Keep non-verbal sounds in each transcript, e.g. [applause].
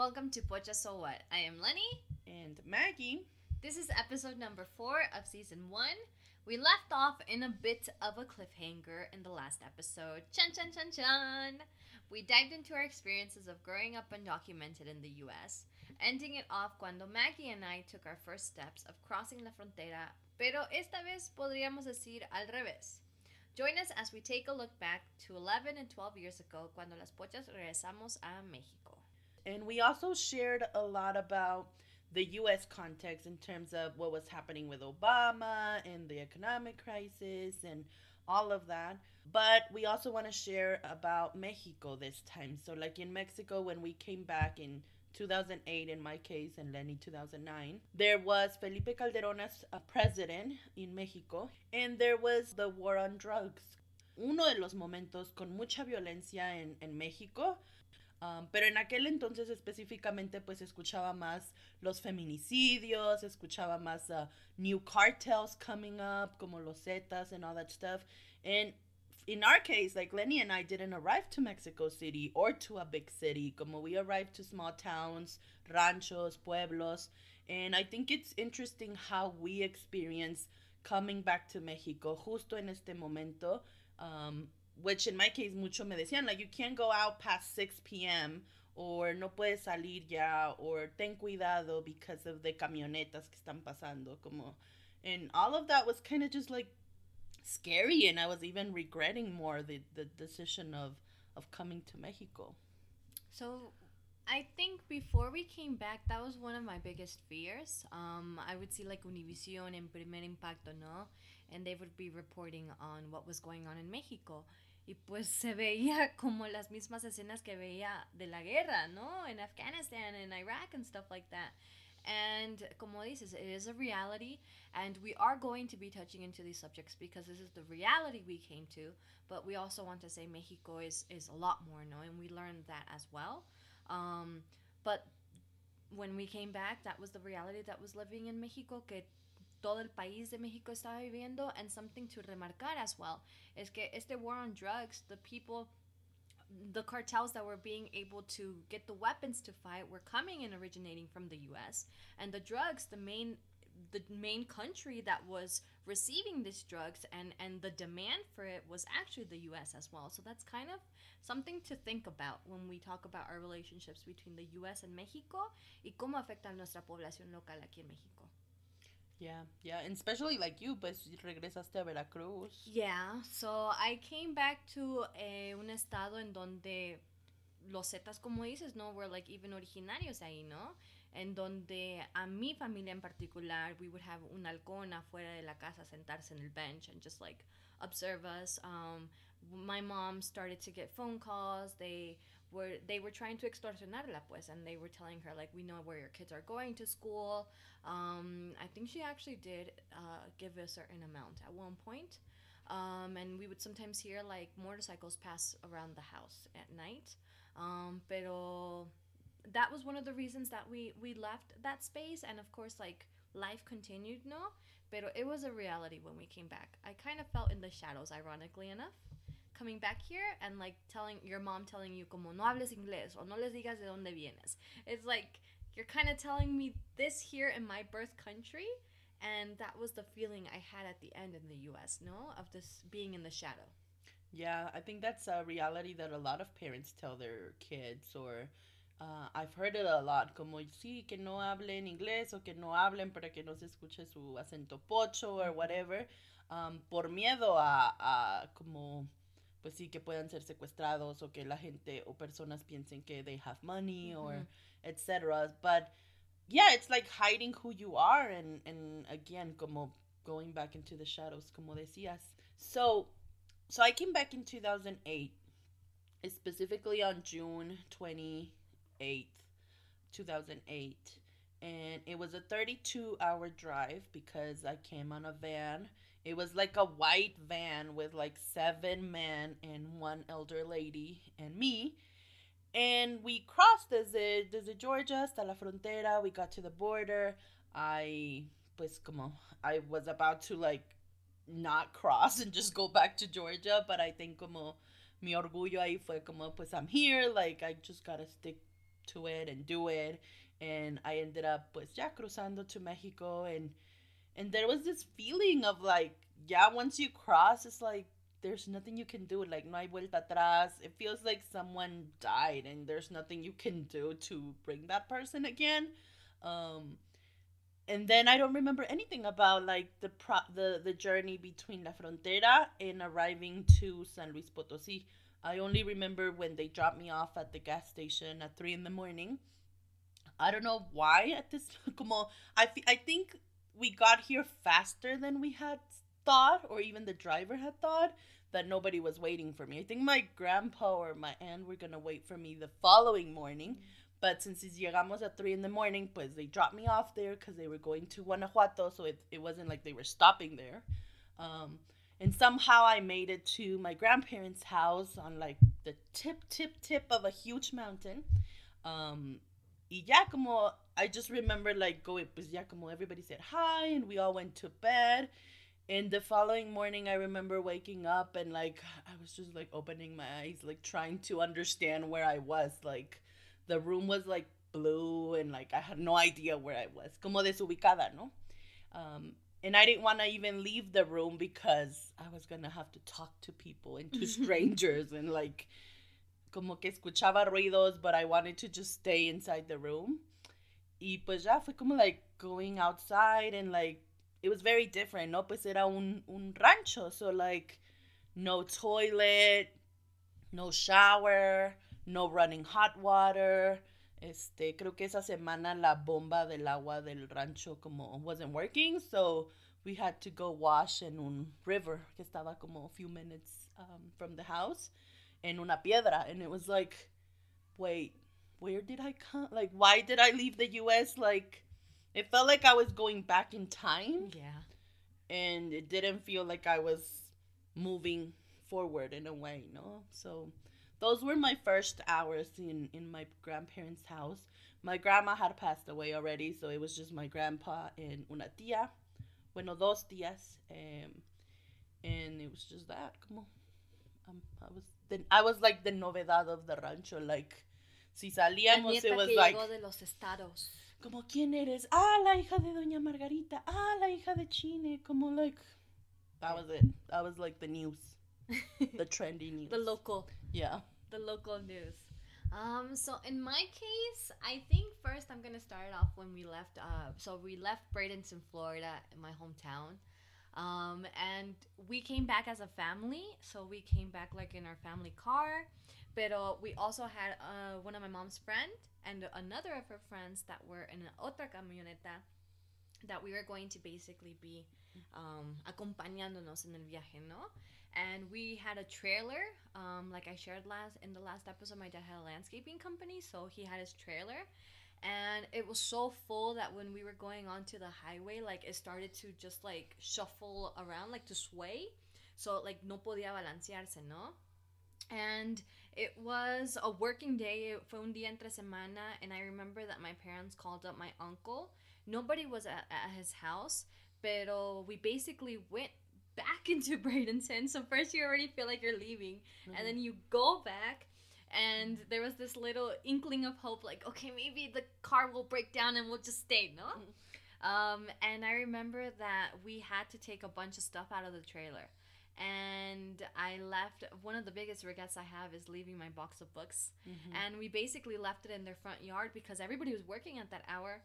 welcome to Pocha So What. I am Lenny. And Maggie. This is episode number four of season one. We left off in a bit of a cliffhanger in the last episode. Chan chan chan chan! We dived into our experiences of growing up undocumented in the US, ending it off cuando Maggie and I took our first steps of crossing la frontera, pero esta vez podríamos decir al revés. Join us as we take a look back to 11 and 12 years ago cuando las pochas regresamos a México. And we also shared a lot about the US context in terms of what was happening with Obama and the economic crisis and all of that. But we also want to share about Mexico this time. So, like in Mexico, when we came back in 2008, in my case, and Lenny 2009, there was Felipe Calderón as a uh, president in Mexico, and there was the war on drugs. Uno de los momentos con mucha violencia en, en México Um, pero en aquel entonces específicamente pues escuchaba más los feminicidios, escuchaba más uh, new cartels coming up como los Zetas and all that stuff. And in our case, like Lenny and I didn't arrive to Mexico City or to a big city, como we arrived to small towns, ranchos, pueblos. And I think it's interesting how we experience coming back to Mexico justo en este momento. Um, which in my case mucho me decían like you can't go out past 6 p.m. or no puedes salir ya or ten cuidado because of the camionetas que están pasando como and all of that was kind of just like scary and I was even regretting more the the decision of of coming to Mexico. So I think before we came back, that was one of my biggest fears. Um, I would see like Univision and Primer Impacto, no? And they would be reporting on what was going on in Mexico. Y pues se veía [laughs] como las mismas escenas que veía de la guerra, ¿no? En Afghanistan and Iraq and stuff like that. And como dices, it is a reality, and we are going to be touching into these subjects because this is the reality we came to. But we also want to say Mexico is is a lot more, no? And we learned that as well. Um, but when we came back, that was the reality that was living in Mexico. Que todo el país de México estaba viviendo and something to remarcar as well es que este war on drugs the people the cartels that were being able to get the weapons to fight were coming and originating from the US and the drugs the main the main country that was receiving these drugs and and the demand for it was actually the US as well. So that's kind of something to think about when we talk about our relationships between the US and Mexico y cómo afecta a nuestra población local aquí en México Yeah, yeah, and especially like you, pues regresaste a Veracruz. Yeah, so I came back to eh, un estado en donde los Zetas, como dices, no, were like even originarios ahí, ¿no? En donde a mi familia en particular, we would have un halcón afuera de la casa, sentarse en el bench and just like observe us. Um, my mom started to get phone calls. They were they were trying to extorsionarla pues and they were telling her like we know where your kids are going to school. Um, i think she actually did uh, give a certain amount at one point. Um, and we would sometimes hear like motorcycles pass around the house at night. Um, pero that was one of the reasons that we we left that space and of course like life continued no? Pero it was a reality when we came back. I kind of felt in the shadows ironically enough coming back here and like telling your mom telling you como no hables inglés o no les digas de dónde vienes. It's like you're kind of telling me this here in my birth country and that was the feeling I had at the end in the US, no? Of this being in the shadow. Yeah, I think that's a reality that a lot of parents tell their kids or uh, I've heard it a lot, como sí, que no hablen inglés o que no hablen para que no se escuche su acento pocho or whatever, um, por miedo a, a como pues sí, que puedan ser secuestrados o que la gente o personas piensen que they have money mm-hmm. or etc. But yeah, it's like hiding who you are and, and again, como going back into the shadows, como decías. So, so I came back in 2008, specifically on June 28th, 2008. And it was a 32 hour drive because I came on a van it was like a white van with like seven men and one elder lady and me. And we crossed desde, desde Georgia hasta la frontera. We got to the border. I, pues, como, I was about to like not cross and just go back to Georgia, but I think como mi orgullo ahí fue como, pues, I'm here. Like, I just gotta stick to it and do it. And I ended up pues ya cruzando to Mexico and and there was this feeling of like yeah once you cross it's like there's nothing you can do like no hay vuelta atrás it feels like someone died and there's nothing you can do to bring that person again um and then I don't remember anything about like the pro- the the journey between La Frontera and arriving to San Luis Potosí. I only remember when they dropped me off at the gas station at three in the morning. I don't know why at this [laughs] como I I think we got here faster than we had thought, or even the driver had thought that nobody was waiting for me. I think my grandpa or my aunt were gonna wait for me the following morning. Mm-hmm but since it's llegamos at 3 in the morning, pues they dropped me off there because they were going to Guanajuato, so it, it wasn't like they were stopping there. Um, and somehow I made it to my grandparents' house on like the tip, tip, tip of a huge mountain. Um, y ya como, I just remember like going, pues ya como everybody said hi and we all went to bed. And the following morning, I remember waking up and like I was just like opening my eyes, like trying to understand where I was. Like, the room was like blue and like I had no idea where I was. Como desubicada, ¿no? Um, and I didn't want to even leave the room because I was gonna have to talk to people and to [laughs] strangers and like como que escuchaba ruidos, but I wanted to just stay inside the room. Y pues ya fue como like going outside and like it was very different, ¿no? Pues era un, un rancho, so like no toilet, no shower, no running hot water. Este, creo que esa semana la bomba del agua del rancho como wasn't working, so we had to go wash in un river que estaba como a few minutes um, from the house en una piedra, and it was like, wait, where did I come? Like, why did I leave the U.S.? Like, it felt like I was going back in time. Yeah. And it didn't feel like I was moving forward in a way, no? So those were my first hours in in my grandparents' house. My grandma had passed away already, so it was just my grandpa and una tía, bueno dos tías, um, and it was just that. Como, um, I was then I was like the novedad of the rancho. Like, si salíamos, it was like. de los estados. Como quién eres? Ah, la hija de Doña Margarita. Ah, la hija de Chine. Como like, that was it. That was like the news, [laughs] the trendy news, the local. Yeah. The local news. Um, so in my case, I think first I'm gonna start off when we left. Uh, so we left Bradenton, Florida, in my hometown, um, and we came back as a family. So we came back like in our family car, but we also had uh, one of my mom's friend and another of her friends that were in an otra camioneta that we were going to basically be um, acompañándonos en el viaje, ¿no? and we had a trailer um, like i shared last in the last episode my dad had a landscaping company so he had his trailer. And it was so full that when we were going onto the highway like it started to just like shuffle around like to sway. So like no podía balancearse no and it was a working day fue un día entre semana and i remember that my parents called up my uncle nobody was at, at his house pero we basically went back [laughs] into Bradenton. So first you already feel like you're leaving, mm-hmm. and then you go back, and there was this little inkling of hope, like okay, maybe the car will break down and we'll just stay, no. Mm-hmm. Um, and I remember that we had to take a bunch of stuff out of the trailer. And I left one of the biggest regrets I have is leaving my box of books. Mm-hmm. And we basically left it in their front yard because everybody was working at that hour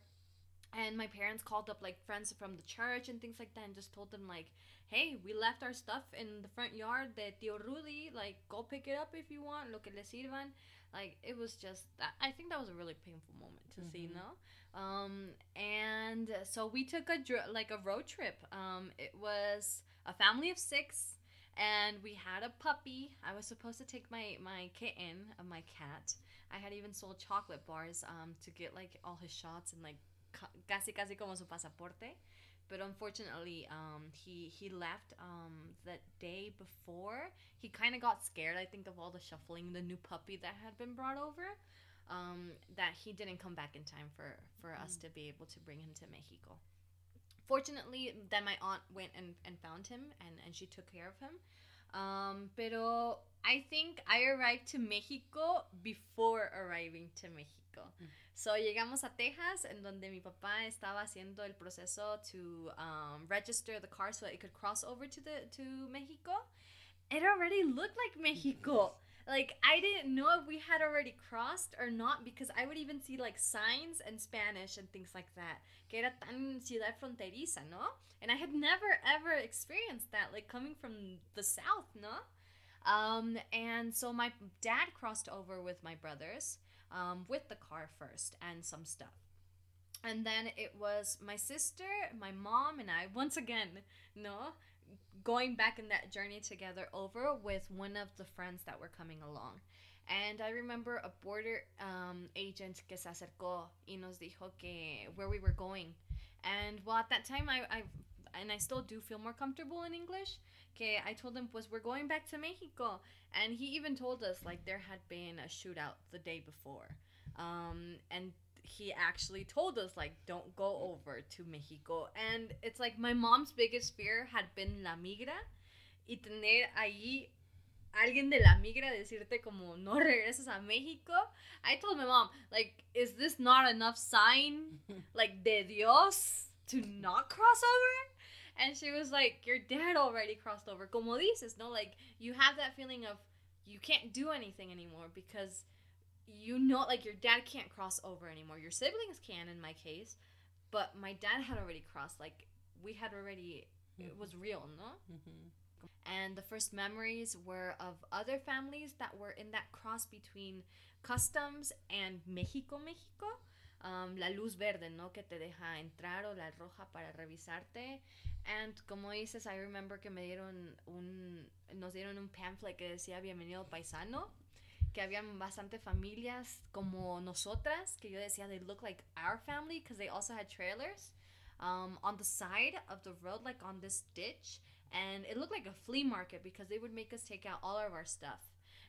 and my parents called up like friends from the church and things like that and just told them like hey we left our stuff in the front yard de tio rudy like go pick it up if you want lo que le sirvan like it was just i think that was a really painful moment to mm-hmm. see no um and so we took a dr- like a road trip um it was a family of six and we had a puppy i was supposed to take my my kitten of uh, my cat i had even sold chocolate bars um to get like all his shots and like casi casi como su pasaporte. But unfortunately, um, he he left um, the day before. He kind of got scared, I think, of all the shuffling, the new puppy that had been brought over. Um, that he didn't come back in time for for mm. us to be able to bring him to Mexico. Fortunately, then my aunt went and, and found him and, and she took care of him. Um, pero I think I arrived to Mexico before arriving to Mexico. Mm. So llegamos a Texas, en donde mi papá estaba haciendo el proceso to um, register the car so it could cross over to the to Mexico. It already looked like Mexico. [laughs] Like I didn't know if we had already crossed or not because I would even see like signs and Spanish and things like that. Que era tan ciudad fronteriza, no? And I had never ever experienced that, like coming from the south, no? Um, and so my dad crossed over with my brothers um, with the car first and some stuff. And then it was my sister, my mom, and I, once again, no, going back in that journey together over with one of the friends that were coming along. And I remember a border um, agent que se acercó y nos dijo que where we were going. And well, at that time, I, I and I still do feel more comfortable in English. Que I told him was we're going back to Mexico, and he even told us like there had been a shootout the day before, um, and he actually told us like don't go mm. over to Mexico, and it's like my mom's biggest fear had been la migra, y tener ahí alguien de la migra decirte como no regresas a México. I told my mom like is this not enough sign [laughs] like de Dios to not cross over? And she was like, Your dad already crossed over. Como dices, no? Like, you have that feeling of you can't do anything anymore because you know, like, your dad can't cross over anymore. Your siblings can, in my case, but my dad had already crossed. Like, we had already, it was real, no? Mhm. And the first memories were of other families that were in that cross between customs and Mexico, Mexico. Um, la luz verde, ¿no? Que te deja entrar o la roja para revisarte. And como dices, I remember que me dieron un, nos dieron un pamphlet que decía bienvenido paisano. Que habían bastante familias como nosotras, que yo decía they look like our family because they also had trailers um, on the side of the road, like on this ditch and it looked like a flea market because they would make us take out all of our stuff.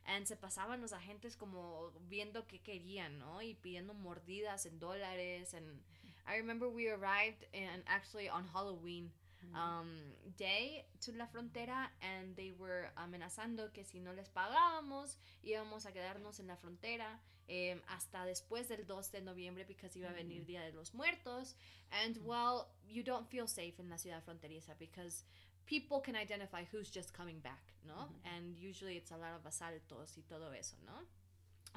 And se pasaban los agentes como viendo qué querían, ¿no? Y pidiendo mordidas en dólares. And I remember we arrived and actually on Halloween um, day to la frontera and they were amenazando que si no les pagábamos íbamos a quedarnos en la frontera eh, hasta después del 2 de noviembre because iba a venir Día de los Muertos. And well, you don't feel safe in la ciudad fronteriza because people can identify who's just coming back, ¿no? And usually it's a lot of asaltos y todo eso, ¿no?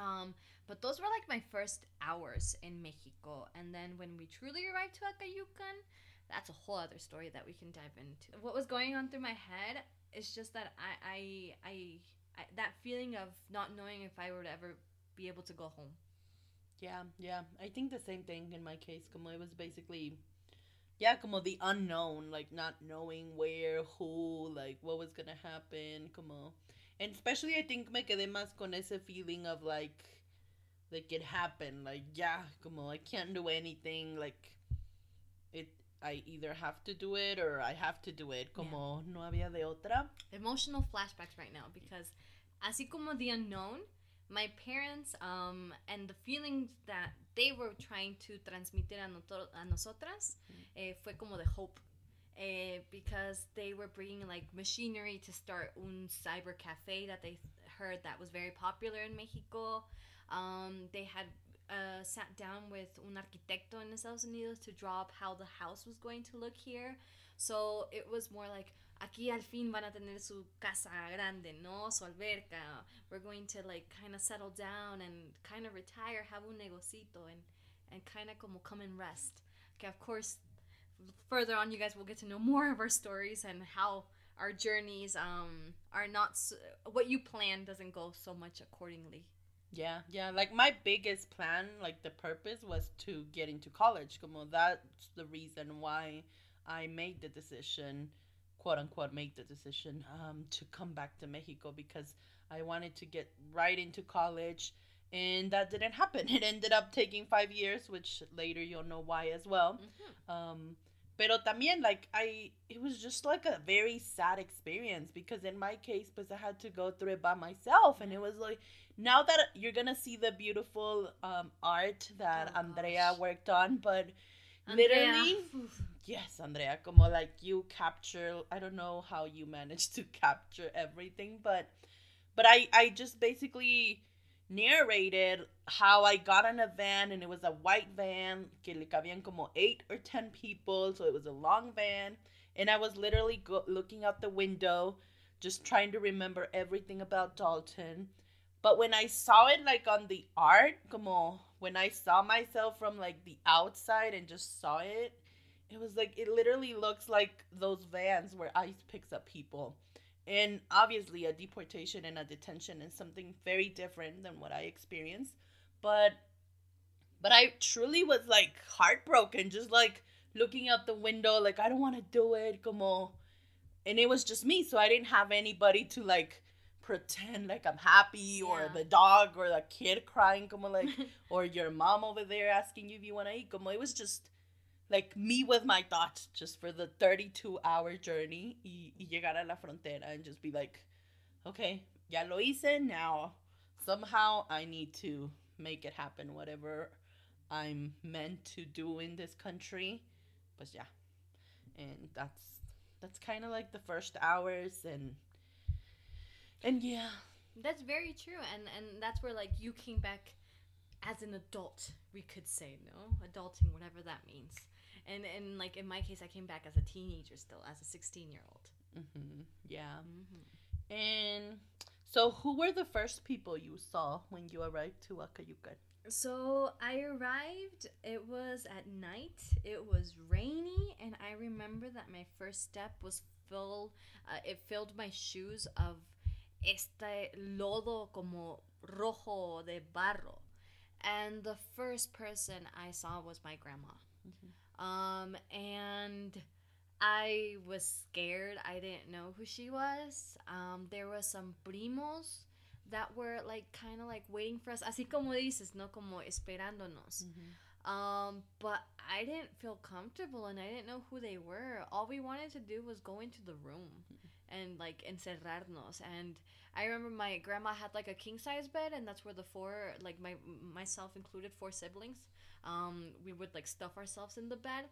Um, but those were like my first hours in Mexico. And then when we truly arrived to Acayucan, that's a whole other story that we can dive into. What was going on through my head is just that I, I, I, I that feeling of not knowing if I would ever be able to go home. Yeah, yeah. I think the same thing in my case. Como it was basically, yeah, como the unknown, like not knowing where, who, like what was gonna happen, como, and especially I think me quedé más con ese feeling of like, like it happened, like yeah, como I can't do anything, like. I either have to do it or I have to do it. Como no había de otra. Emotional flashbacks right now because, así como the unknown, my parents um, and the feelings that they were trying to transmitir a, noto- a nosotras eh, fue como de hope. Eh, because they were bringing like machinery to start un cyber cafe that they heard that was very popular in Mexico. Um, they had uh, sat down with un arquitecto in Estados Unidos to draw up how the house was going to look here. So it was more like aquí al fin van a tener su casa grande, ¿no? Su alberca. We're going to like kind of settle down and kind of retire, have un negocito and and kind of como come and rest. Okay, of course, further on you guys will get to know more of our stories and how our journeys um are not s what you plan doesn't go so much accordingly. Yeah, yeah. Like my biggest plan, like the purpose was to get into college. Como that's the reason why I made the decision, quote unquote, make the decision um, to come back to Mexico because I wanted to get right into college, and that didn't happen. [laughs] It ended up taking five years, which later you'll know why as well. Mhm. Um, pero también like I, it was just like a very sad experience because in my case, pues I had to go through it by myself, and it was like now that you're gonna see the beautiful um, art that Oh, Andrea gosh. worked on, but Andrea, literally yes, Andrea, como like you capture. I don't know how you managed to capture everything, but but I I just basically narrated how I got in a van and it was a white van que le cabían como eight or ten people, so it was a long van, and I was literally go- looking out the window, just trying to remember everything about Dalton. But when I saw it like on the art, como when I saw myself from like the outside and just saw it, it was like it literally looks like those vans where ICE picks up people. And obviously a deportation and a detention is something very different than what i experienced. But but i truly was like heartbroken just like looking out the window like i don't want to do it como and it was just me so i didn't have anybody to like pretend like i'm happy or Yeah. the dog or the kid crying como like [laughs] or your mom over there asking you if you want to eat como it was just like me with my thoughts just for the 32 hour journey y, y llegar a la frontera and just be like okay ya lo hice now somehow i need to make it happen whatever i'm meant to do in this country but yeah and that's that's kind of like the first hours and and yeah That's very true, and and that's where like you came back as an adult, we could say, no, adulting, whatever that means. And and like in my case, I came back as a teenager still, as a sixteen year old. hmm yeah Mm-hmm. and so who were the first people you saw when you arrived to Acayucan? So I arrived. It was at night. It was rainy, and I remember that my first step was filled. Uh, it filled my shoes of este lodo como rojo de barro, and the first person I saw was my grandma. Um, and I was scared. I didn't know who she was. Um, there was some primos that were like kind of like waiting for us, así como dices, no como esperándonos. Um, but I didn't feel comfortable and I didn't know who they were. All we wanted to do was go into the room and like encerrarnos. And I remember my grandma had like a king size bed, and that's where the four, like my myself included, four siblings. Um, we would like stuff ourselves in the bed,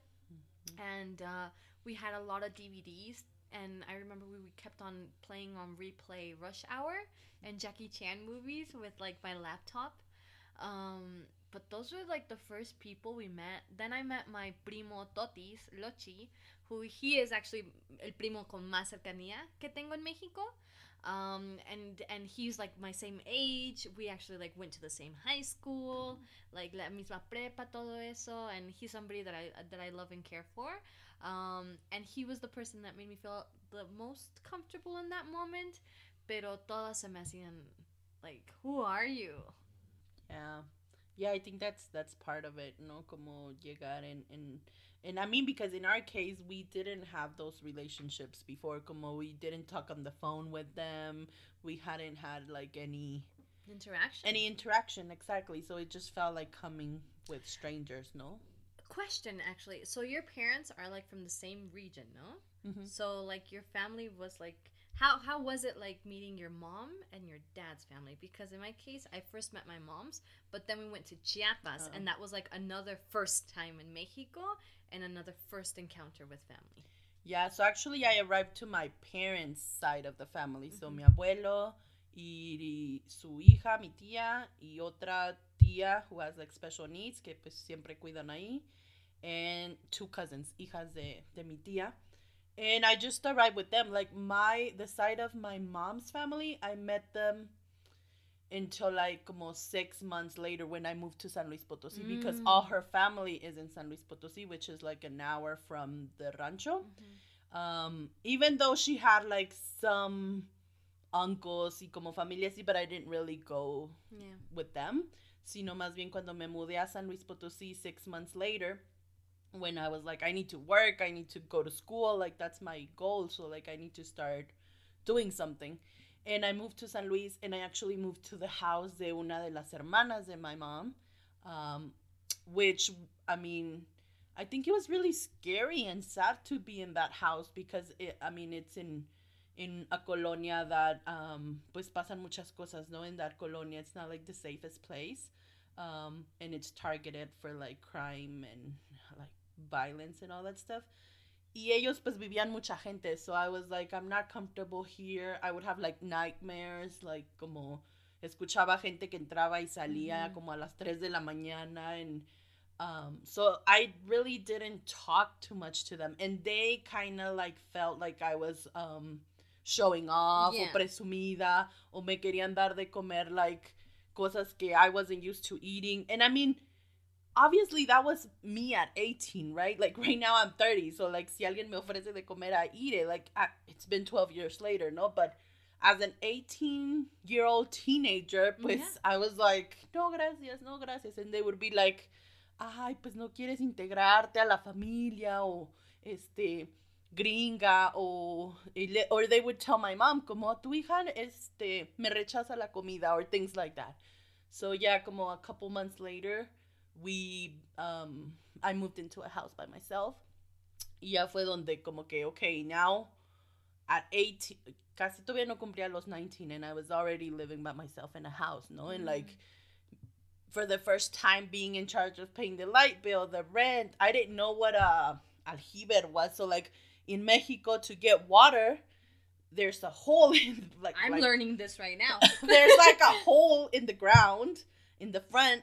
and uh, we had a lot of DVDs. And I remember we, we kept on playing on replay Rush Hour and Jackie Chan movies with like my laptop. Um, but those were like the first people we met. Then I met my primo Totis, Lochi, who he is actually el primo con más cercanía que tengo en Mexico. Um, and and he's like my same age. We actually like went to the same high school, like la misma prepa, todo eso. And he's somebody that I that I love and care for. Um, and he was the person that made me feel the most comfortable in that moment. Pero todas se me hacían like, who are you? Yeah. Yeah, I think that's that's part of it, no? Como llegar and and and I mean because in our case we didn't have those relationships before. Como we didn't talk on the phone with them. We hadn't had like any Interaction. any interaction exactly. So it just felt like coming with strangers, no? question actually. So your parents are like from the same region, no? Mhm. So like your family was like how how was it like meeting your mom and your dad's family? Because in my case, I first met my mom's, but then we went to Chiapas, Oh. and that was like another first time in Mexico and another first encounter with family. Yeah, so actually I arrived to my parents' side of the family. So Mhm. mi abuelo y su hija, mi tía, y otra tía who has like special needs que pues siempre cuidan ahí. And two cousins, hijas de, de mi tía. And I just arrived with them. Like my the side of my mom's family, I met them until like como six months later when I moved to San Luis Potosi because all Mm. her family is in San Luis Potosi, which is like an hour from the rancho. Um, even though she had like some uncles y como familia así, but I didn't really go Yeah. with them. Sino más bien cuando me mudé a San Luis Potosí six months later, when I was like, I need to work, I need to go to school, like that's my goal. So like I need to start doing something. And I moved to San Luis and I actually moved to the house de una de las hermanas de my mom. Um, which I mean, I think it was really scary and sad to be in that house because it, I mean it's in in a colonia that um pues pasan muchas cosas no in that colonia it's not like the safest place um and it's targeted for like crime and violence and all that stuff. Y ellos pues vivían mucha gente, so I was like, I'm not comfortable here. I would have like nightmares, like como escuchaba gente que entraba y salía Mhm. como a las 3 de la mañana and um so I really didn't talk too much to them and they kind of like felt like I was um showing off Yeah. o presumida o me querían dar de comer like cosas que I wasn't used to eating and I mean obviously that was me at 18 right? Like right now I'm 30 so like si alguien me ofrece de comer I eat it like I, it's been 12 years later no? But as an 18 year old teenager mm, pues Yeah. I was like no gracias no gracias. And they would be like ay pues no quieres integrarte a la familia o este gringa o or they would tell my mom como tu hija este me rechaza la comida or things like that. So yeah como a couple months later we um I moved into a house by myself. Y ya fue donde como que okay now at 18 casi todavía no cumplía los 19 and I was already living by myself in a house no? And like for the first time being in charge of paying the light bill the rent I didn't know what a aljibe was. So like in Mexico to get water there's a hole in like I'm like- learning this right now. [laughs] there's like a [laughs] hole in the ground in the front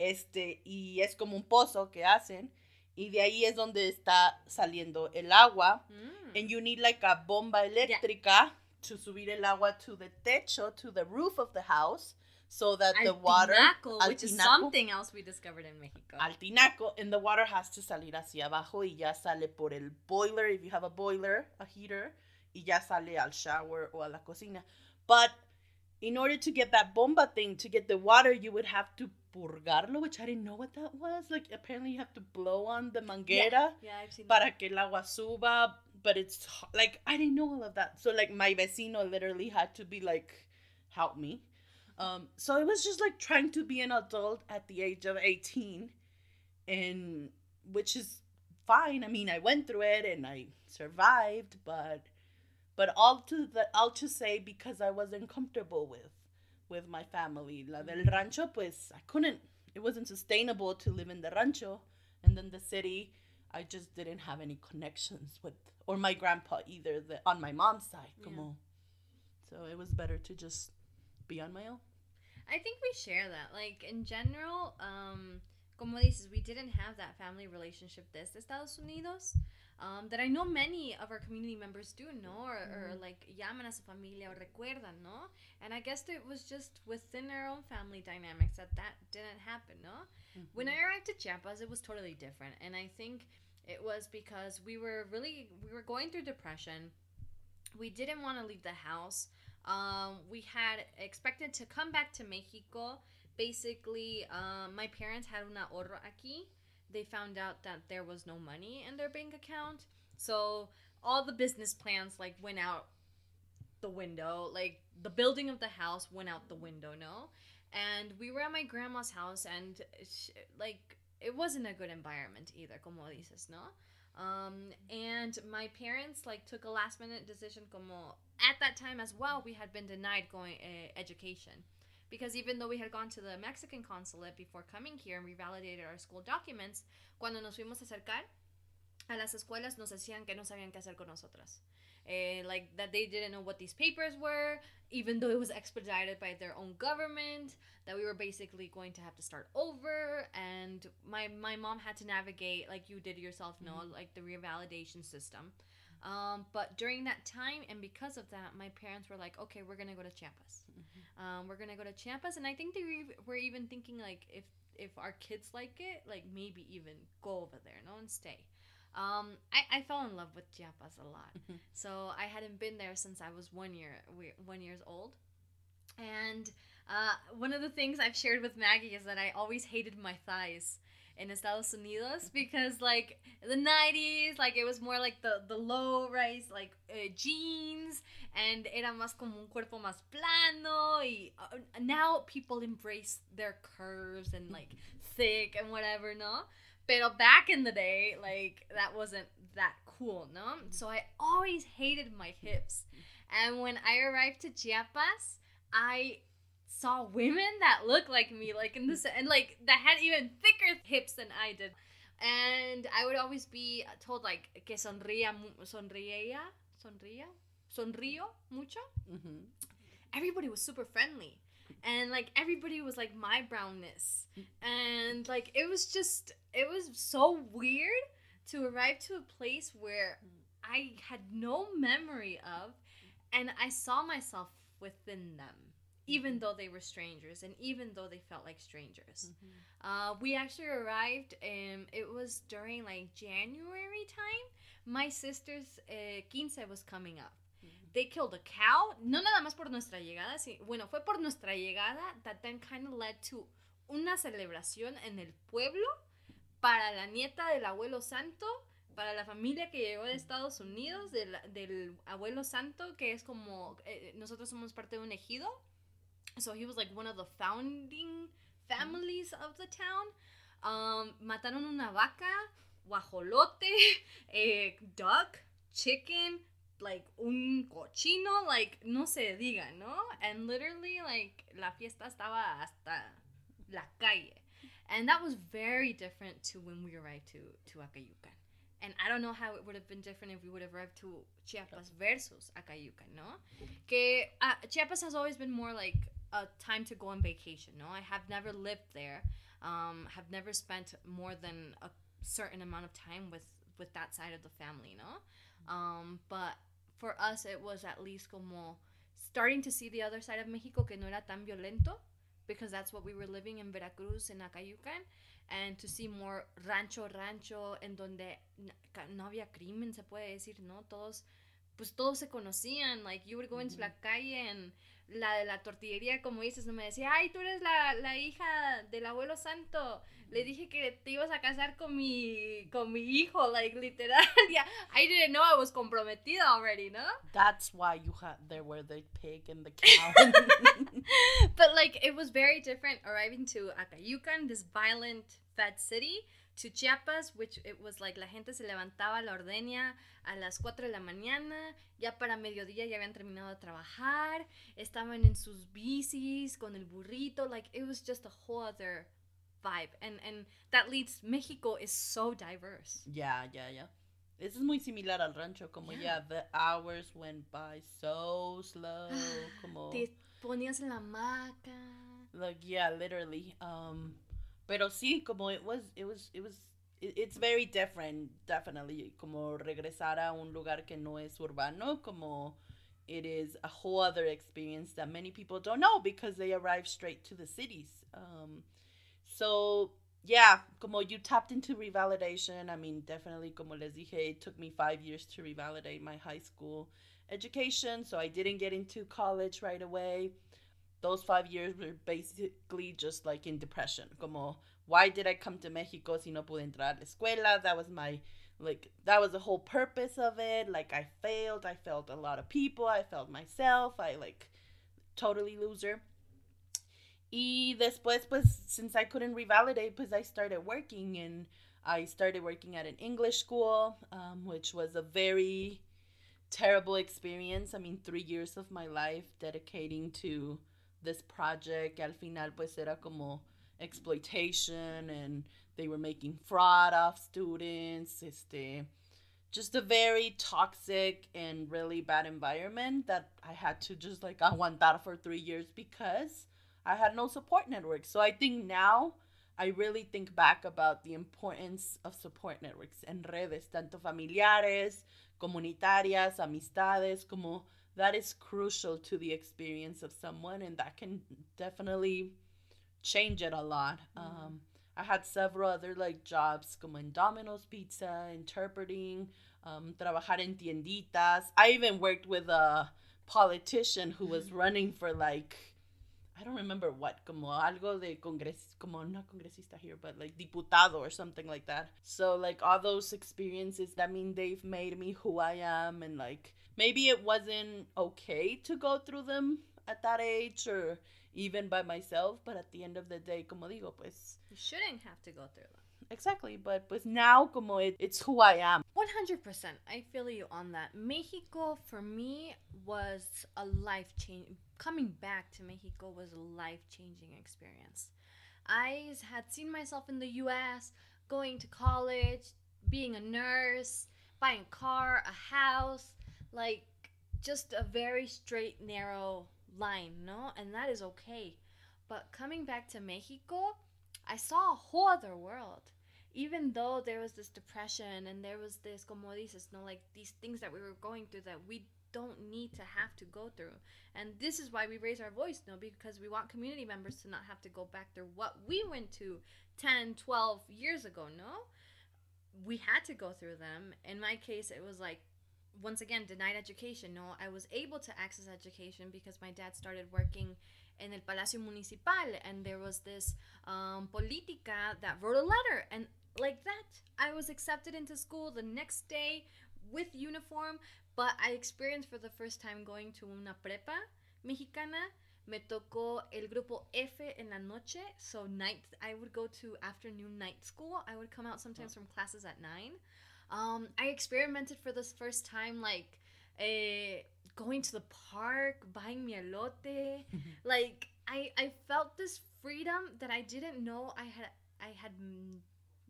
este y es como un pozo que hacen y de ahí es donde está saliendo el agua Mm. and you need like a bomba eléctrica to subir el agua to the techo to the roof of the house so that the water Altinaco, which is something else we discovered in Mexico. al tinaco and the water has to salir hacia abajo y ya sale por el boiler if you have a boiler a heater y ya sale al shower o a la cocina but in order to get that bomba thing to get the water you would have to purgarlo which I didn't know what that was. Like apparently you have to blow on the manguera yeah, yeah I've seen para que el agua suba but it's like I didn't know all of that. So like my vecino literally had to be like help me. Um so it was just like trying to be an adult at the age of 18 and which is fine. I mean i went through it and i survived but but all to the all to say because i wasn't comfortable with with my family la del rancho pues i couldn't it wasn't sustainable to live in the rancho and then the city i just didn't have any connections with or my grandpa either the, on my mom's side Yeah. como so it was better to just be on my own I think we share that. Like in general, um, como dices, we didn't have that family relationship desde Estados Unidos. Um, that I know many of our community members do know, or, or Mhm. like llaman a su familia or recuerdan, no? And I guess it was just within our own family dynamics that that didn't happen, no? When I arrived at Chiapas, it was totally different, and I think it was because we were really we were going through depression. We didn't want to leave the house. Um, we had expected to come back to Mexico. Basically, um, my parents had una ahorro aquí. They found out that there was no money in their bank account, so all the business plans like went out the window. Like the building of the house went out the window. No, and we were at my grandma's house, and sh- like it wasn't a good environment either. Como dices, no. Um, and my parents like took a last minute decision. Como at that time as well, we had been denied going uh, education because even though we had gone to the Mexican consulate before coming here and revalidated our school documents, cuando nos fuimos a acercar a las escuelas nos decían que no sabían qué hacer con nosotras. Eh, like that they didn't know what these papers were, even though it was expedited by their own government. That we were basically going to have to start over, and my my mom had to navigate like you did yourself, know like the revalidation system. Um, but during that time, and because of that, my parents were like, "Okay, we're gonna go to Chiapas. Um, we're gonna go to Chiapas." And I think they were, were even thinking like, if if our kids like it, like maybe even go over there, no, and stay. Um, I, I fell in love with Chiapas a lot. Mhm. So I hadn't been there since I was one year one years old. And uh, one of the things I've shared with Maggie is that I always hated my thighs in Estados Unidos because like the 90s like it was more like the the low rise like uh, jeans and era más como un cuerpo más plano y uh, now people embrace their curves and like thick and whatever no? Pero back in the day like that wasn't that cool no? So I always hated my hips. And when I arrived to Chiapas I saw women that looked like me, like in this, and like that had even thicker hips than I did. and I would always be told like que sonría, sonría, sonría, sonrío mucho. Mm-hmm. Everybody was super friendly, and like everybody was like my brownness, and like it was just it was so weird to arrive to a place where I had no memory of, and I saw myself within them even though they were strangers and even though they felt like strangers. Mm-hmm. Uh, we actually arrived, and it was during like January time. My sister's uh, quince was coming up. They killed a cow, no nada más por nuestra llegada, sí, bueno, fue por nuestra llegada that then kind of led to una celebración en el pueblo para la nieta del abuelo santo, para la familia que llegó de Estados Unidos, del, del abuelo santo, que es como, eh, nosotros somos parte de un ejido. So he was like one of the founding families of the town. Um, mataron una vaca, guajolote, [laughs] eh, duck, chicken, like un cochino, like no se diga, ¿no? And literally, like la fiesta estaba hasta la calle. And that was very different to when we arrived to, to Acayucan. And I don't know how it would have been different if we would have arrived to Chiapas versus Acayucan, ¿no? Que uh, Chiapas has always been more like a time to go on vacation. No, I have never lived there. Um, have never spent more than a certain amount of time with with that side of the family. No, um, but for us, it was at least como starting to see the other side of Mexico que no era tan violento because that's what we were living in Veracruz and Acayucan and to see more rancho rancho en donde no había crimen se puede decir no todos pues todos se conocían like you would go into mm-hmm. la calle and la de la tortillería, como dices, no me decía, ay, tú eres la, la hija del abuelo santo. Le dije que te ibas a casar con mi, con mi hijo, like, literal. [laughs] yeah, I didn't know I was comprometida already, no? That's why you had, there were the pig and the cow. [laughs] [laughs] but, like, it was very different arriving to Acayucan, this violent, fat city, to Chiapas, which it was like la gente se levantaba la ordeña a las 4 de la mañana, ya para mediodía ya habían terminado de trabajar, estaban en sus bicis con el burrito, like it was just a whole other vibe. And and that leads Mexico is so diverse. Yeah, yeah, yeah. This is muy similar al rancho, como yeah, the hours went by so slow, como te ponías en la hamaca. Like yeah, literally. Um Pero sí, como it was, it was, it was, it's very different, definitely. Como regresar a un lugar que no es urbano, como it is a whole other experience that many people don't know because they arrive straight to the cities. Um, so yeah, como you tapped into revalidation. I mean, definitely, como les dije, it took me five years to revalidate my high school education, so I didn't get into college right away those five years were basically just like in depression. Como, why did I come to Mexico si no pude entrar a la escuela? That was my, like, that was the whole purpose of it. Like, I failed. I failed a lot of people. I failed myself. I, like, totally loser. Y después, pues, since I couldn't revalidate, pues I started working and I started working at an English school, um, which was a very terrible experience. I mean, three years of my life dedicating to this project al final pues era como exploitation and they were making fraud off students este just a very toxic and really bad environment that I had to just like aguantar for 3 years because I had no support network. So I think now I really think back about the importance of support networks en redes, tanto familiares, comunitarias, amistades, como that is crucial to the experience of someone and that can definitely change it a lot mm-hmm. um, i had several other like jobs como in domino's pizza interpreting um, trabajar en tienditas i even worked with a politician who was [laughs] running for like I don't remember what, como algo de congres, como not congresista here, but like diputado or something like that. So like all those experiences, I mean, they've made me who I am, and like maybe it wasn't okay to go through them at that age or even by myself, but at the end of the day, como digo, pues. You shouldn't have to go through them. Exactly, but pues now como it, it's who I am. 100%. I feel you on that. Mexico for me was a life change. Coming back to Mexico was a life changing experience. I had seen myself in the US, going to college, being a nurse, buying a car, a house, like just a very straight, narrow line, no? And that is okay. But coming back to Mexico, I saw a whole other world. Even though there was this depression and there was this, como dices, no, like these things that we were going through that we don't need to have to go through. And this is why we raise our voice, no, because we want community members to not have to go back through what we went to 10, 12 years ago, no? We had to go through them. In my case, it was like, once again, denied education, no? I was able to access education because my dad started working in el Palacio Municipal and there was this um, politica that wrote a letter and like that i was accepted into school the next day with uniform but i experienced for the first time going to una prepa mexicana. Me tocó el grupo F en la noche so night i would go to afternoon night school. I would come out sometimes from classes at 9 um, i experimented for this first time like eh, going to the park buying mi elote. [laughs] Like I, I felt this freedom that i didn't know i had i had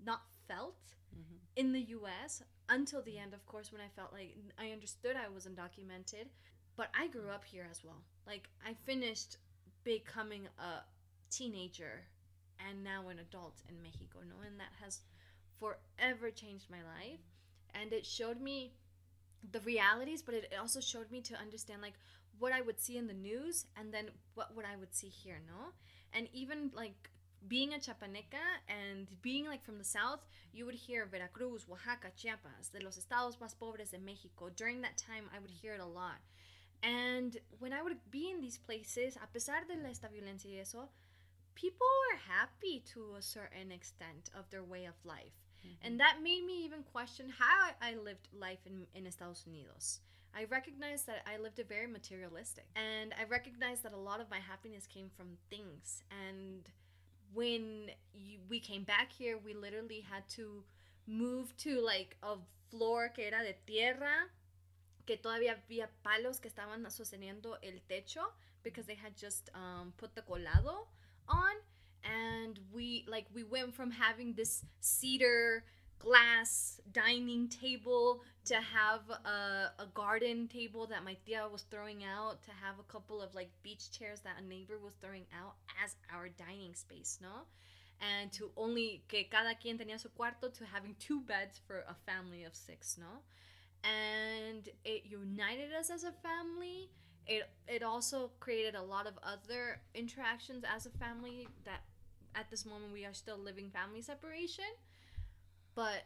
not felt Mhm. in the US until the end, of course, when I felt like I understood I was undocumented. But I grew up here as well. Like, I finished becoming a teenager and now an adult in Mexico, no? And that has forever changed my life. And it showed me the realities, but it also showed me to understand, like, what I would see in the news and then what, what I would see here, no? And even, like, being a Chiapaneca and being like from the south, you would hear Veracruz, Oaxaca, Chiapas, de los estados más pobres de Mexico. During that time, I would hear it a lot. And when I would be in these places, a pesar de la esta violencia y eso, people were happy to a certain extent of their way of life. Mm-hmm. And that made me even question how I lived life in, in Estados Unidos. I recognized that I lived a very materialistic. And I recognized that a lot of my happiness came from things. And when you, we came back here, we literally had to move to like a floor que era de tierra, que todavía había palos que estaban sosteniendo el techo because they had just um, put the colado on. And we like we went from having this cedar glass dining table to have a, a garden table that my tia was throwing out to have a couple of like beach chairs that a neighbor was throwing out as our dining space no? And to only que cada quien tenía su cuarto to having two beds for a family of six no? And it united us as a family. It it also created a lot of other interactions as a family that at this moment we are still living family separation but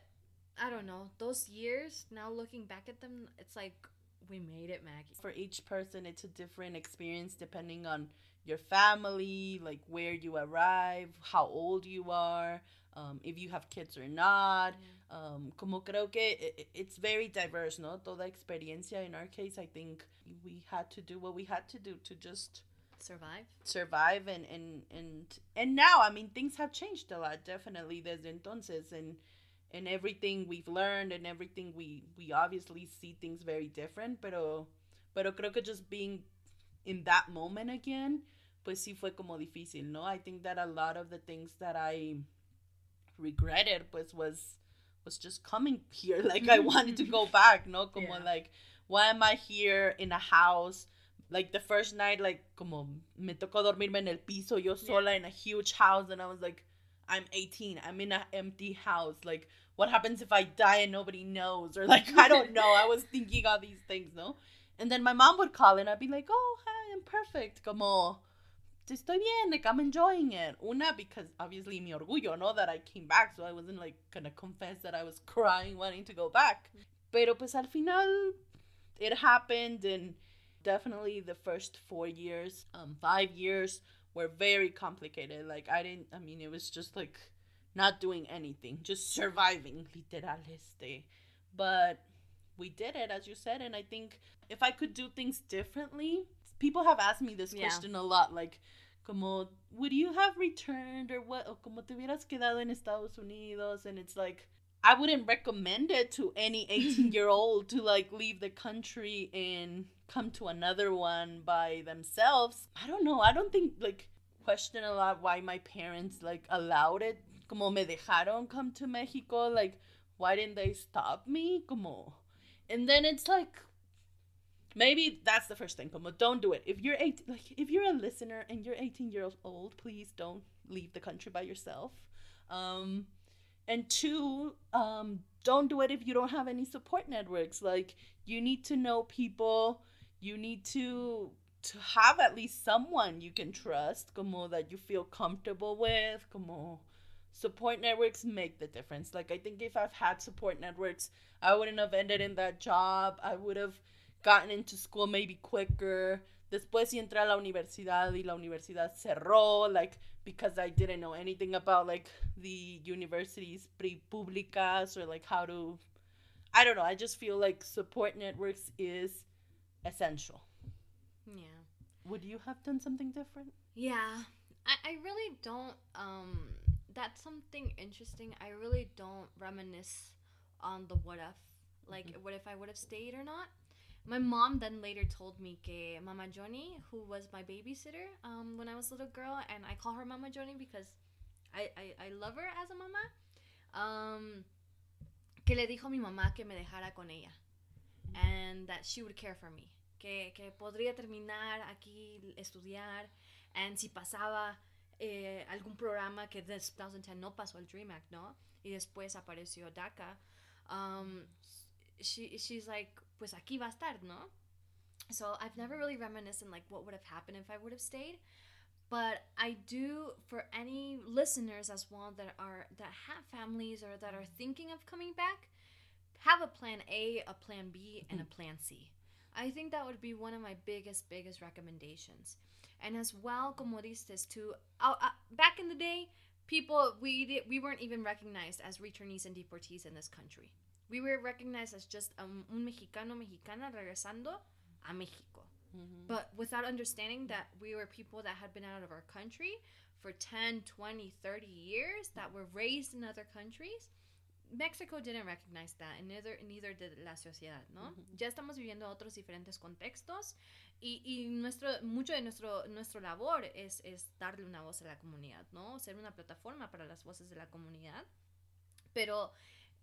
I don't know. Those years, now looking back at them, it's like we made it, Maggie. For each person, it's a different experience depending on your family, like where you arrive, how old you are, um, if you have kids or not. Um, como creo que i- i- it's very diverse, ¿no? Toda experiencia. In our case, I think we had to do what we had to do to just Survive. survive and and and and now i mean things have changed a lot definitely desde entonces and and everything we've learned and everything we we obviously see things very different pero pero creo que just being in that moment again pues sí fue como difícil no? I think that a lot of the things that i regretted pues was was just coming here [laughs] like i mm-hmm. wanted to go back no? Como Yeah. like why am i here in a house? Like the first night like como me tocó dormirme en el piso yo sola in a huge house and i was like i'm 18 i'm in an empty house like what happens if i die and nobody knows? Or like i don't know i was thinking all these things no? And then my mom would call and i'd be like oh hi i'm perfect. Como estoy bien like i'm enjoying it. Una because obviously mi orgullo no? That i came back so i wasn't like gonna confess that i was crying wanting to go back. Pero pues al final it happened and definitely the first four years um five years were very complicated. Like i didn't i mean it was just like not doing anything just surviving literal este. But we did it as you said and i think if i could do things differently people have asked me this Yeah. question a lot like como would you have returned or what o como te hubieras quedado en estados unidos? And it's like I wouldn't recommend it to any 18 year old to like leave the country and come to another one by themselves. I don't know. I don't think like question a lot why my parents like allowed it como me dejaron come to Mexico, like why didn't they stop me? Como and then it's like maybe that's the first thing. Como don't do it. If you're 18 like if you're a listener and you're 18 years old, please don't leave the country by yourself. Um and two, um don't do it if you don't have any support networks. Like you need to know people, you need to to have at least someone you can trust, como that you feel comfortable with, como support networks make the difference. Like I think if I've had support networks, I wouldn't have ended in that job. I would have gotten into school maybe quicker. Después entré a la universidad y la universidad cerró, like because I didn't know anything about like the universities pre públicas or like how to I don't know. I just feel like support networks is essential. Yeah. Would you have done something different? Yeah. I, I really don't um that's something interesting. I really don't reminisce on the what if. Like Mhm. what if I would have stayed or not. My mom then later told me que Mama Johnny, who was my babysitter um, when I was a little girl, and I call her Mama Johnny because I, I, I love her as a mama, um, que le dijo mi mamá que me dejara con ella and that she would care for me. Que, que podría terminar aquí, estudiar, and si pasaba eh, algún programa que de 2010 no pasó el Dream Act, ¿no? Y después apareció DACA. Um, she, she's like, pues aquí va a estar, ¿no? So I've never really reminisced in like what would have happened if I would have stayed. But I do for any listeners as well that are that have families or that are thinking of coming back, have a plan A, a plan B, and a plan C. I think that would be one of my biggest, biggest recommendations. And as well, como dices, to uh, uh, back in the day, people we we weren't even recognized as returnees and deportees in this country. We were recognized as just um, un mexicano mexicana regresando a Mexico. But without understanding that we were people that had been out of our country for 10, 20, 30 years, that were raised in other countries, Mexico didn't recognize that, and neither, neither did la sociedad, ¿no? Ujú. Ya estamos viviendo otros diferentes contextos y, y nuestro, mucho de nuestro, nuestro labor es, es darle una voz a la comunidad, ¿no? Ser una plataforma para las voces de la comunidad. Pero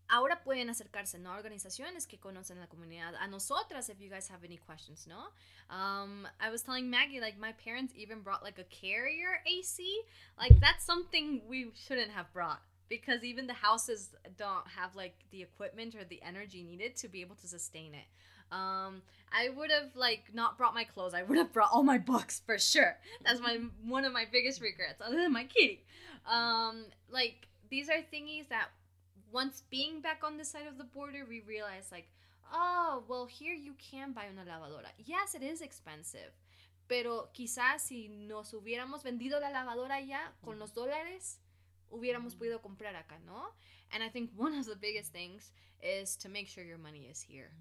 ahora pueden acercarse, ¿no? A organizaciones que conocen la comunidad. A nosotras, if you guys have any questions, ¿no? Um, I was telling Maggie, like, my parents even brought, like, a carrier AC. Like, that's something we shouldn't have brought. Because even the houses don't have, like, the equipment or the energy needed to be able to sustain it. Um, I would have, like, not brought my clothes. I would have brought all my books, for sure. That's my one of my biggest regrets, other than my kitty. Um, like, these are thingies that once being back on this side of the border, we realize like, oh, well, here you can buy una lavadora. Yes, it is expensive. Pero quizás si nos hubiéramos vendido la lavadora ya con los dólares, hubiéramos podido comprar acá, ¿no? And I think one of the biggest things is to make sure your money is here.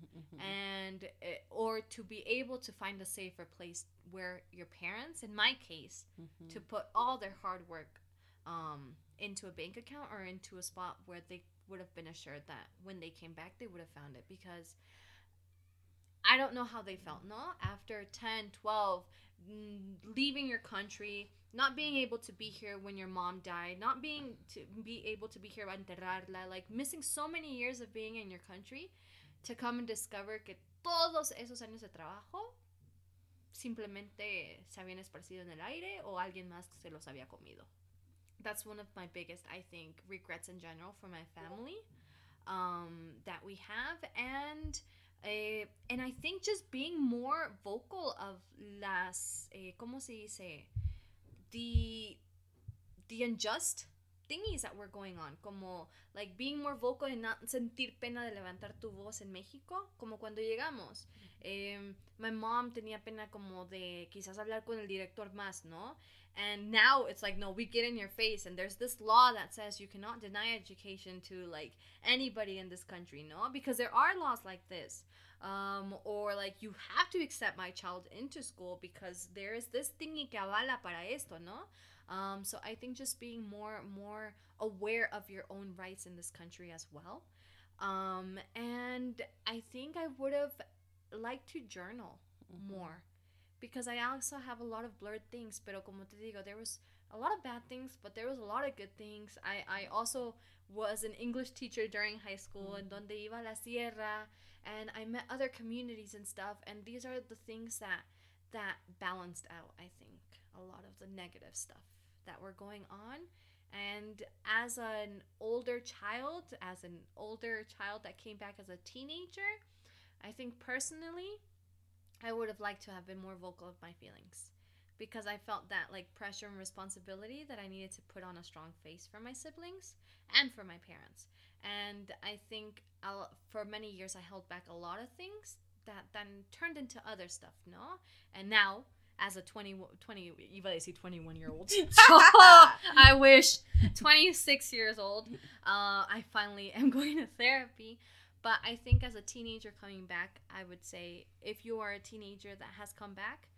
And eh, or to be able to find a safer place where your parents, in my case, to put all their hard work um, into a bank account or into a spot where they would have been assured that when they came back they would have found it because I don't know how they felt, no? After 10, 12, mm, leaving your country, not being able to be here when your mom died, not being to be able to be here enterrarla, like missing so many years of being in your country to come and discover que todos esos años de trabajo simplemente se habían esparcido en el aire o alguien más se los había comido. That's one of my biggest, I think, regrets in general for my family um, that we have, and uh, and I think just being more vocal of las, eh, ¿cómo se dice? The the unjust thingies that were going on, como like being more vocal and not sentir pena de levantar tu voz en México, como cuando llegamos. Em, my mom tenía pena como de quizás hablar con el director más, ¿no? And now it's like, no, we get in your face, and there's this law that says you cannot deny education to like anybody in this country, no? Because there are laws like this. Um, or like you have to accept my child into school because there is this thingy que avala para esto, no? Um, so I think just being more more aware of your own rights in this country as well. Um, and I think I would have liked to journal more because I also have a lot of blurred things. Pero como te digo, there was a lot of bad things, but there was a lot of good things. I, I also was an English teacher during high school in donde iba la sierra and I met other communities and stuff and these are the things that that balanced out, I think, a lot of the negative stuff that were going on. And as an older child, as an older child that came back as a teenager, I think personally, I would have liked to have been more vocal of my feelings because I felt that like pressure and responsibility that I needed to put on a strong face for my siblings and for my parents. And I think I'll, for many years I held back a lot of things that then turned into other stuff, no? And now, as a 20, 20 iba a decir 21 year old. [laughs] [laughs] I wish 26 years old. Uh, I finally am [laughs] going to therapy. But I think as a teenager coming back, I would say if you are a teenager that has come back,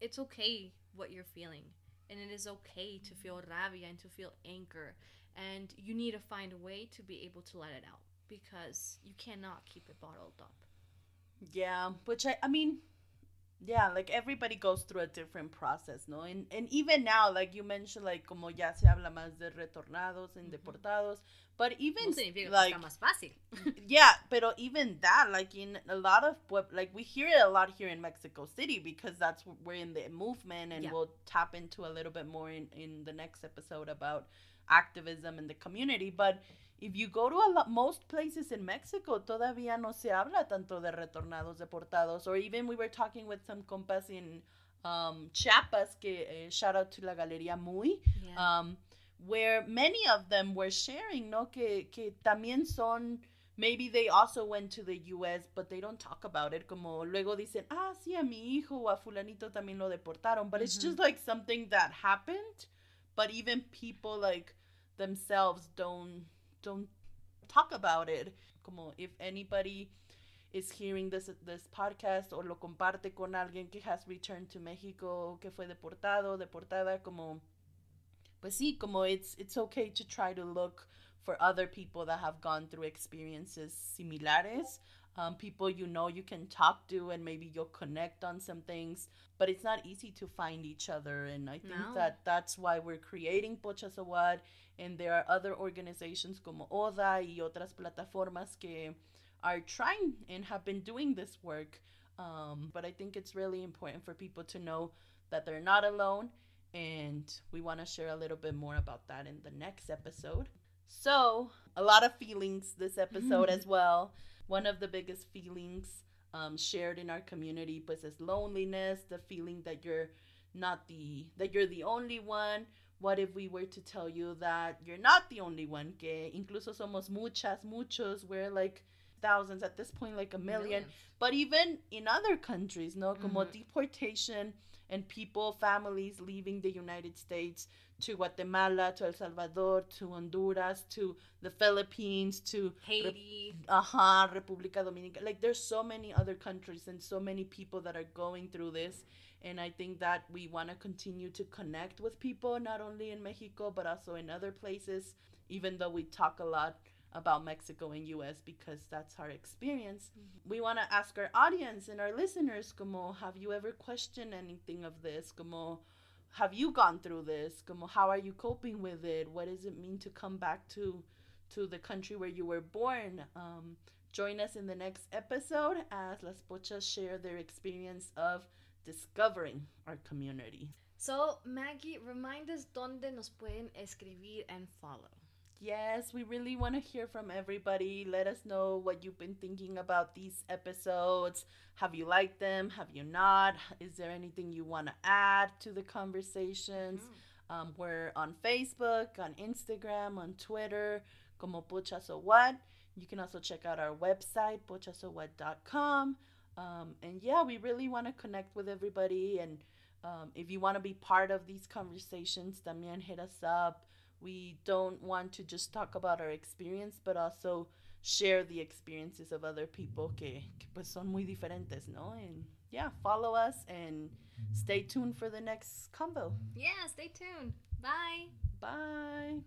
it's okay what you're feeling. And it is okay to feel rabia and to feel anger. And you need to find a way to be able to let it out because you cannot keep it bottled up. Yeah, which I, I mean, yeah, like everybody goes through a different process, no? And, and even now, like you mentioned, like como ya se habla más de retornados and deportados, but even no like más fácil. [laughs] yeah, pero even that, like in a lot of like we hear it a lot here in Mexico City because that's we're in the movement, and Yeah. we'll tap into a little bit more in in the next episode about activism in the community. But if you go to a lot, most places in Mexico, todavía no se habla tanto de retornados, deportados, or even we were talking with some compas in um, Chiapas, que eh, shout out to la Galería Muy, Yeah. um, where many of them were sharing, ¿no? Que, que también son, maybe they also went to the US, but they don't talk about it. Como luego dicen, ah, sí, a mi hijo o a fulanito también lo deportaron. But it's Mhm. just like something that happened, but even people like themselves don't don't talk about it. Como if anybody is hearing this this podcast or lo comparte con alguien que has returned to Mexico, que fue deportado, deportada, como pues sí, como it's it's okay to try to look for other people that have gone through experiences similares. Um, people you know you can talk to and maybe you'll connect on some things but it's not easy to find each other. And i think No. that that's why we're creating Pocha So What and there are other organizations como ODA y otras plataformas que are trying and have been doing this work. Um, but i think it's really important for people to know that they're not alone. And we want to share a little bit more about that in the next episode. So a lot of feelings this episode [laughs] as well one of the biggest feelings um, shared in our community pues is loneliness the feeling that you're not the that you're the only one what if we were to tell you that you're not the only one que incluso somos muchas muchos we're like thousands at this point like a million Millions. but even in other countries no como Mhm. deportation and people families leaving the united states to guatemala to el salvador to honduras to the philippines to Haiti. Ajá, República Dominicana. Like there's so many other countries and so many people that are going through this. And I think that we want to continue to connect with people, not only in Mexico, but also in other places, even though we talk a lot about Mexico and US because that's our experience. Mm-hmm. We want to ask our audience and our listeners, como, have you ever questioned anything of this? Como, have you gone through this? Como, how are you coping with it? What does it mean to come back to to the country where you were born. Um, join us in the next episode as Las Pochas share their experience of discovering our community. So, Maggie, remind us dónde nos pueden escribir and follow. Yes, we really want to hear from everybody. Let us know what you've been thinking about these episodes. Have you liked them? Have you not? Is there anything you want to add to the conversations? Um, we're on Facebook, on Instagram, on Twitter, como Pocha So What. You can also check out our website, pochasowhat.com. Um, and yeah, we really want to connect with everybody. And um, if you want to be part of these conversations, también hit us up. We don't want to just talk about our experience, but also share the experiences of other people que, que pues son muy diferentes, ¿no? And yeah, follow us and stay tuned for the next combo. Yeah, stay tuned. Bye. Bye.